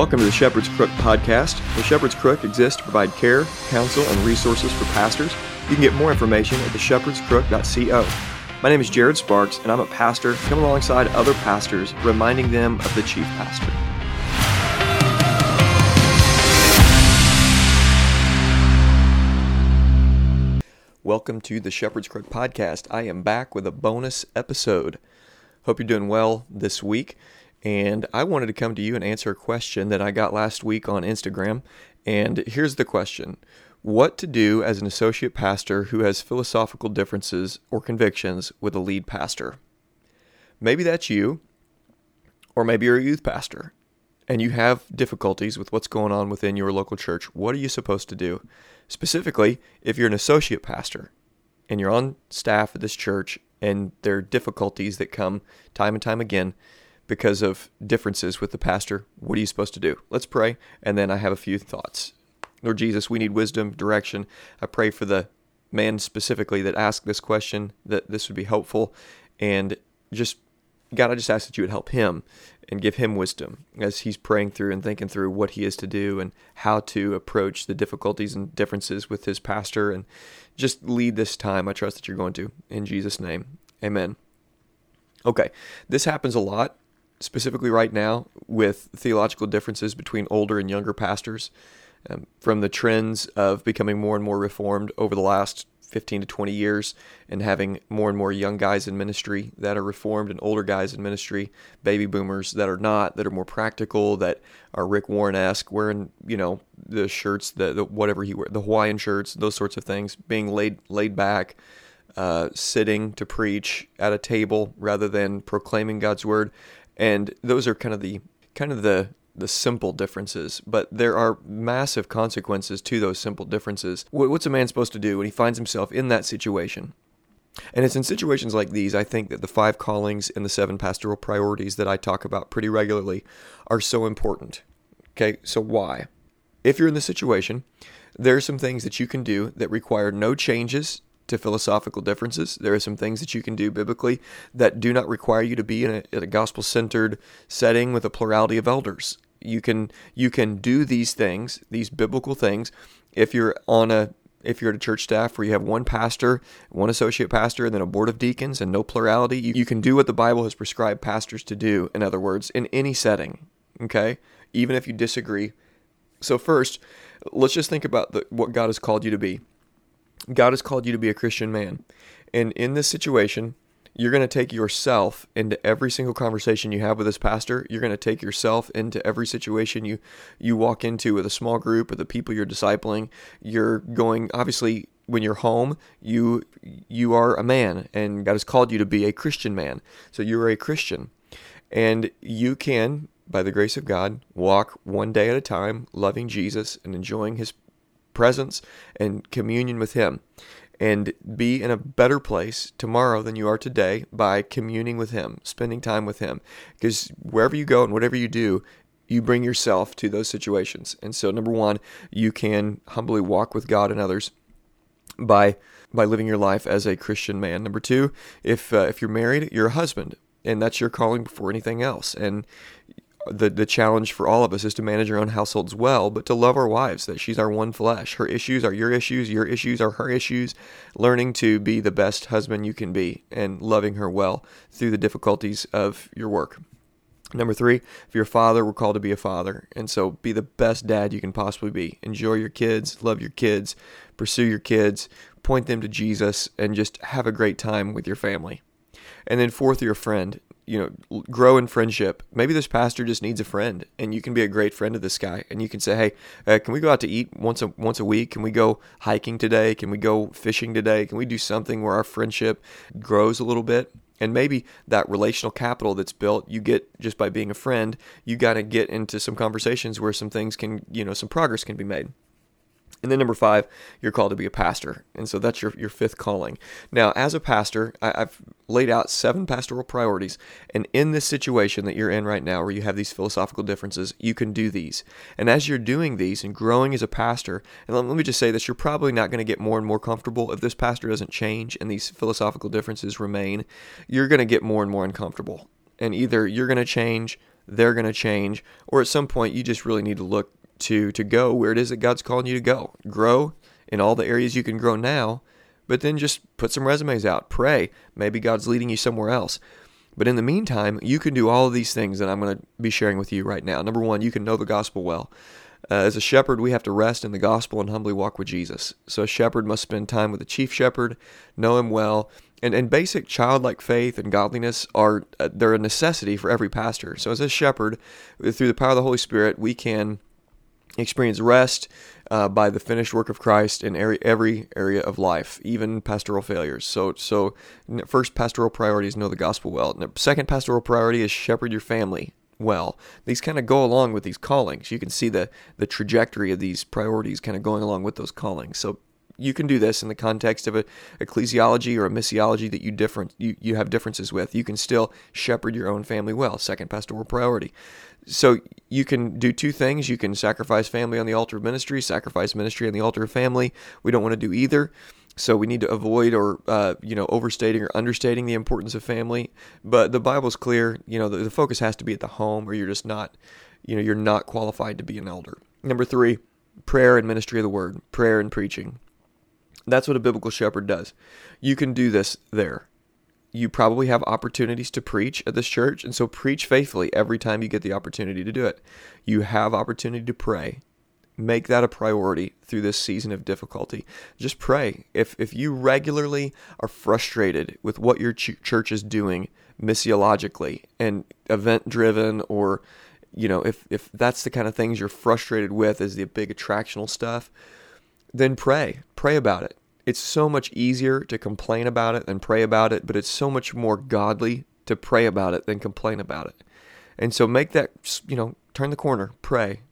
Welcome to the Shepherd's Crook podcast. The Shepherd's Crook exists to provide care, counsel, and resources for pastors. You can get more information at theshepherdscrook.co. My name is Jared Sparks, and I'm a pastor coming alongside other pastors, reminding them of the chief pastor. Welcome to the Shepherd's Crook podcast. I am back with a bonus episode. Hope you're doing well this week. And I wanted to come to you and answer a question that I got last week on Instagram. And here's the question What to do as an associate pastor who has philosophical differences or convictions with a lead pastor? Maybe that's you, or maybe you're a youth pastor and you have difficulties with what's going on within your local church. What are you supposed to do? Specifically, if you're an associate pastor and you're on staff at this church and there are difficulties that come time and time again because of differences with the pastor. What are you supposed to do? Let's pray, and then I have a few thoughts. Lord Jesus, we need wisdom, direction. I pray for the man specifically that asked this question that this would be helpful, and just God, I just ask that you would help him and give him wisdom as he's praying through and thinking through what he is to do and how to approach the difficulties and differences with his pastor and just lead this time. I trust that you're going to. In Jesus' name, amen. Okay, this happens a lot specifically right now with theological differences between older and younger pastors, um, from the trends of becoming more and more reformed over the last 15 to 20 years and having more and more young guys in ministry that are reformed and older guys in ministry, baby boomers that are not, that are more practical, that are Rick Warren esque, wearing, you know, the shirts, the, the whatever he wear, the Hawaiian shirts, those sorts of things, being laid laid back, uh, sitting to preach at a table rather than proclaiming God's word and those are kind of the kind of the the simple differences, but there are massive consequences to those simple differences. What's a man supposed to do when he finds himself in that situation? And it's in situations like these, I think, that the five callings and the seven pastoral priorities that I talk about pretty regularly are so important. Okay, so why? If you're in the situation, there are some things that you can do that require no changes to philosophical differences. There are some things that you can do biblically that do not require you to be in a, a gospel centered setting with a plurality of elders. You can you can do these things, these biblical things, if you're on a if you're at a church staff where you have one pastor, one associate pastor, and then a board of deacons and no plurality, you, you can do what the Bible has prescribed pastors to do, in other words, in any setting. Okay? Even if you disagree. So, first, let's just think about the, what God has called you to be. God has called you to be a Christian man. And in this situation, you're going to take yourself into every single conversation you have with this pastor. You're going to take yourself into every situation you you walk into with a small group or the people you're discipling. You're going obviously when you're home, you you are a man and God has called you to be a Christian man. So you're a Christian. And you can by the grace of God walk one day at a time loving Jesus and enjoying his presence and communion with Him and be in a better place tomorrow than you are today by communing with Him, spending time with Him. Because wherever you go and whatever you do, you bring yourself to those situations. And so, number one, you can humbly walk with God and others by by living your life as a Christian man. Number two, if uh, if you're married, you're a husband, and that's your calling before anything else. And the the challenge for all of us is to manage our own households well, but to love our wives, that she's our one flesh. Her issues are your issues, your issues are her issues. Learning to be the best husband you can be and loving her well through the difficulties of your work. Number three, if you're a father, we're called to be a father. And so be the best dad you can possibly be. Enjoy your kids, love your kids, pursue your kids, point them to Jesus, and just have a great time with your family. And then fourth, you're a friend you know, grow in friendship. Maybe this pastor just needs a friend, and you can be a great friend to this guy. And you can say, "Hey, uh, can we go out to eat once a once a week? Can we go hiking today? Can we go fishing today? Can we do something where our friendship grows a little bit?" And maybe that relational capital that's built, you get just by being a friend. You got to get into some conversations where some things can, you know, some progress can be made. And then number five, you're called to be a pastor. And so that's your, your fifth calling. Now, as a pastor, I, have laid out seven pastoral priorities. And in this situation that you're in right now, where you have these philosophical differences, you can do these. And as you're doing these and growing as a pastor, and let, let me just say this, you're probably not going to get more and more comfortable. If this pastor doesn't change and these philosophical differences remain, you're going to get more and more uncomfortable. And either you're going to change they're going to change, or at some point you just really need to look to to go where it is that God's calling you to go. Grow in all the areas you can grow now, but then just put some resumes out. Pray. Maybe God's leading you somewhere else. But in the meantime, you can do all of these things that I'm going to be sharing with you right now. Number one, you can know the gospel well. Uh, as a shepherd, we have to rest in the gospel and humbly walk with Jesus. So a shepherd must spend time with the chief shepherd, know him well, and, and basic childlike faith and godliness are uh, they're a necessity for every pastor. So as a shepherd, through the power of the Holy Spirit, we can experience rest uh, by the finished work of Christ in every, every area of life, even pastoral failures. So, so first pastoral priority is know the gospel well. Second pastoral priority is shepherd your family well. These kind of go along with these callings. You can see the the trajectory of these priorities kind of going along with those callings. So you can do this in the context of a ecclesiology or a missiology that you different you, you have differences with. You can still shepherd your own family well, second pastoral priority. So you can do two things. You can sacrifice family on the altar of ministry, sacrifice ministry on the altar of family. We don't want to do either. So we need to avoid or uh, you know overstating or understating the importance of family. But the Bible's clear. You know the, the focus has to be at the home, or you're just not, you know, you're not qualified to be an elder. Number three, prayer and ministry of the word, prayer and preaching. That's what a biblical shepherd does. You can do this there. You probably have opportunities to preach at this church, and so preach faithfully every time you get the opportunity to do it. You have opportunity to pray. Make that a priority through this season of difficulty. Just pray. If if you regularly are frustrated with what your ch- church is doing missiologically and event driven or you know, if if that's the kind of things you're frustrated with is the big attractional stuff, then pray. Pray about it. It's so much easier to complain about it than pray about it, but it's so much more godly to pray about it than complain about it. And so make that, you know, turn the corner, pray,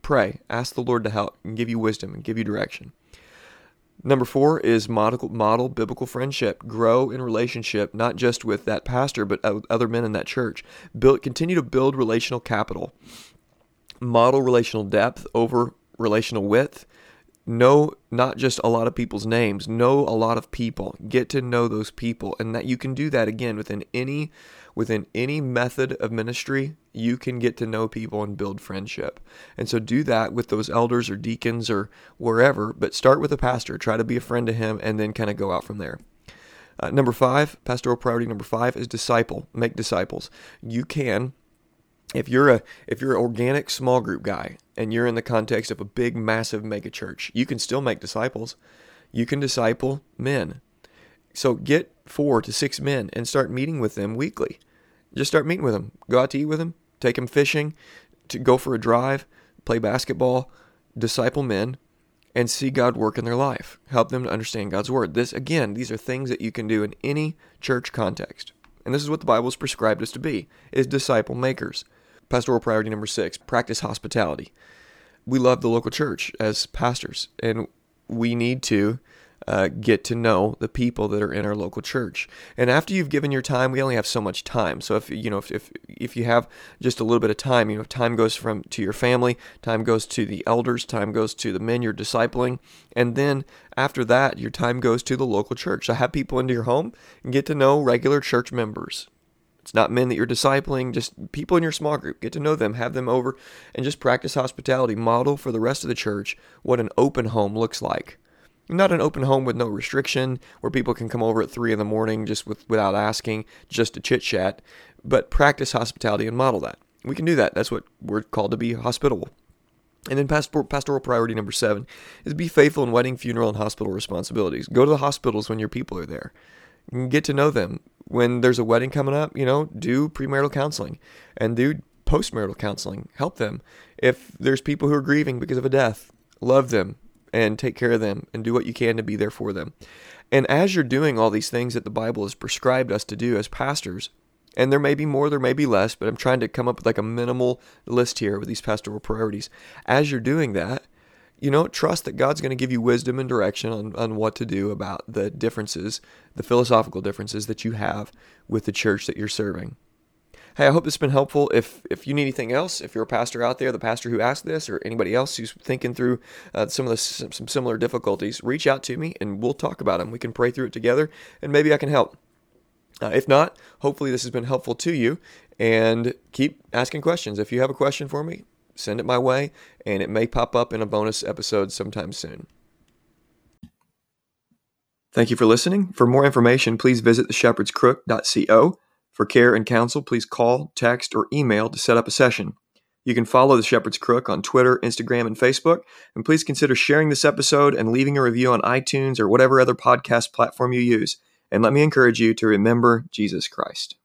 pray, ask the Lord to help and give you wisdom and give you direction. Number four is model, model biblical friendship. Grow in relationship, not just with that pastor, but other men in that church. Build, continue to build relational capital. Model relational depth over relational width know not just a lot of people's names know a lot of people get to know those people and that you can do that again within any within any method of ministry you can get to know people and build friendship. And so do that with those elders or deacons or wherever but start with a pastor try to be a friend to him and then kind of go out from there. Uh, number five pastoral priority number five is disciple make disciples. You can if you're a if you're an organic small group guy and you're in the context of a big massive mega church you can still make disciples. You can disciple men. So get four to six men and start meeting with them weekly. Just start meeting with them. Go out to eat with them. Take them fishing. To go for a drive. Play basketball. Disciple men and see God work in their life. Help them to understand God's word. This again these are things that you can do in any church context. And this is what the Bible has prescribed us to be is disciple makers Pastoral priority number six practice hospitality. We love the local church as pastors, and we need to uh, get to know the people that are in our local church. And after you've given your time, we only have so much time. So if you know if, if if you have just a little bit of time, you know, time goes from to your family, time goes to the elders, time goes to the men you're discipling, and then after that, your time goes to the local church. So have people into your home and get to know regular church members. It's not men that you're discipling, just people in your small group. Get to know them, have them over, and just practice hospitality. Model for the rest of the church what an open home looks like. Not an open home with no restriction, where people can come over at three in the morning just with, without asking, just to chit chat, but practice hospitality and model that. We can do that. That's what we're called to be hospitable. And then pastoral priority number seven is be faithful in wedding, funeral, and hospital responsibilities. Go to the hospitals when your people are there. Get to know them when there's a wedding coming up, you know, do premarital counseling and do postmarital counseling. Help them. If there's people who are grieving because of a death, love them and take care of them and do what you can to be there for them. And as you're doing all these things that the Bible has prescribed us to do as pastors, and there may be more, there may be less, but I'm trying to come up with like a minimal list here with these pastoral priorities. As you're doing that, you know, trust that God's going to give you wisdom and direction on, on what to do about the differences, the philosophical differences that you have with the church that you're serving. Hey, I hope this has been helpful. If if you need anything else, if you're a pastor out there, the pastor who asked this, or anybody else who's thinking through uh, some of the some similar difficulties, reach out to me and we'll talk about them. We can pray through it together, and maybe I can help. Uh, if not, hopefully this has been helpful to you, and keep asking questions. If you have a question for me, send it my way, and it may pop up in a bonus episode sometime soon. Thank you for listening. For more information, please visit theshepherdscrook.co. For care and counsel, please call, text, or email to set up a session. You can follow The Shepherd's Crook on Twitter, Instagram, and Facebook. And please consider sharing this episode and leaving a review on iTunes or whatever other podcast platform you use. And let me encourage you to remember Jesus Christ.